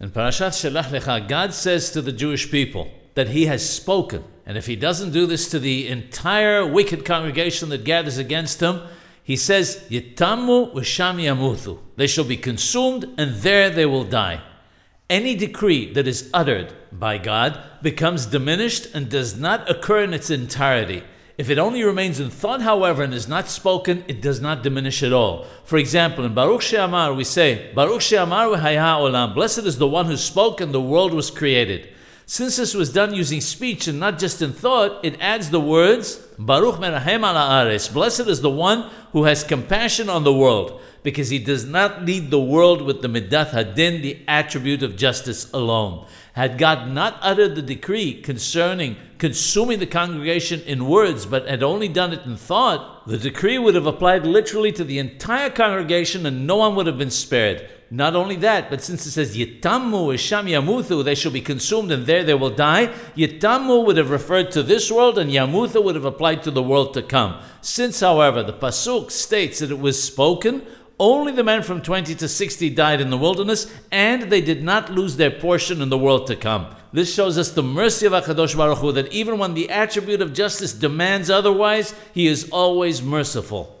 In Parashat Shelach Lecha, God says to the Jewish people that He has spoken. And if He doesn't do this to the entire wicked congregation that gathers against Him, He says, Yitamu v'sham yamuthu. They shall be consumed, and there they will die. Any decree that is uttered by God becomes diminished and does not occur in its entirety. If it only remains in thought, however, and is not spoken, it does not diminish at all. For example, in Baruch She'amar, we say, Baruch She'amar v'haya olam. Blessed is the one who spoke and the world was created. Since this was done using speech and not just in thought, it adds the words, Baruch merahem ala ares. Blessed is the one who has compassion on the world, because he does not lead the world with the midat hadin, the attribute of justice alone. Had God not uttered the decree concerning consuming the congregation in words, but had only done it in thought, the decree would have applied literally to the entire congregation and no one would have been spared. Not only that, but since it says Yitamu Isham Yamuthu, they shall be consumed and there they will die, Yitamu would have referred to this world and Yamuthu would have applied to the world to come. Since, however, the Pasuk states that it was spoken, only the men from 20 to 60 died in the wilderness, and they did not lose their portion in the world to come. This shows us the mercy of HaKadosh Baruch Hu, that even when the attribute of justice demands otherwise, He is always merciful.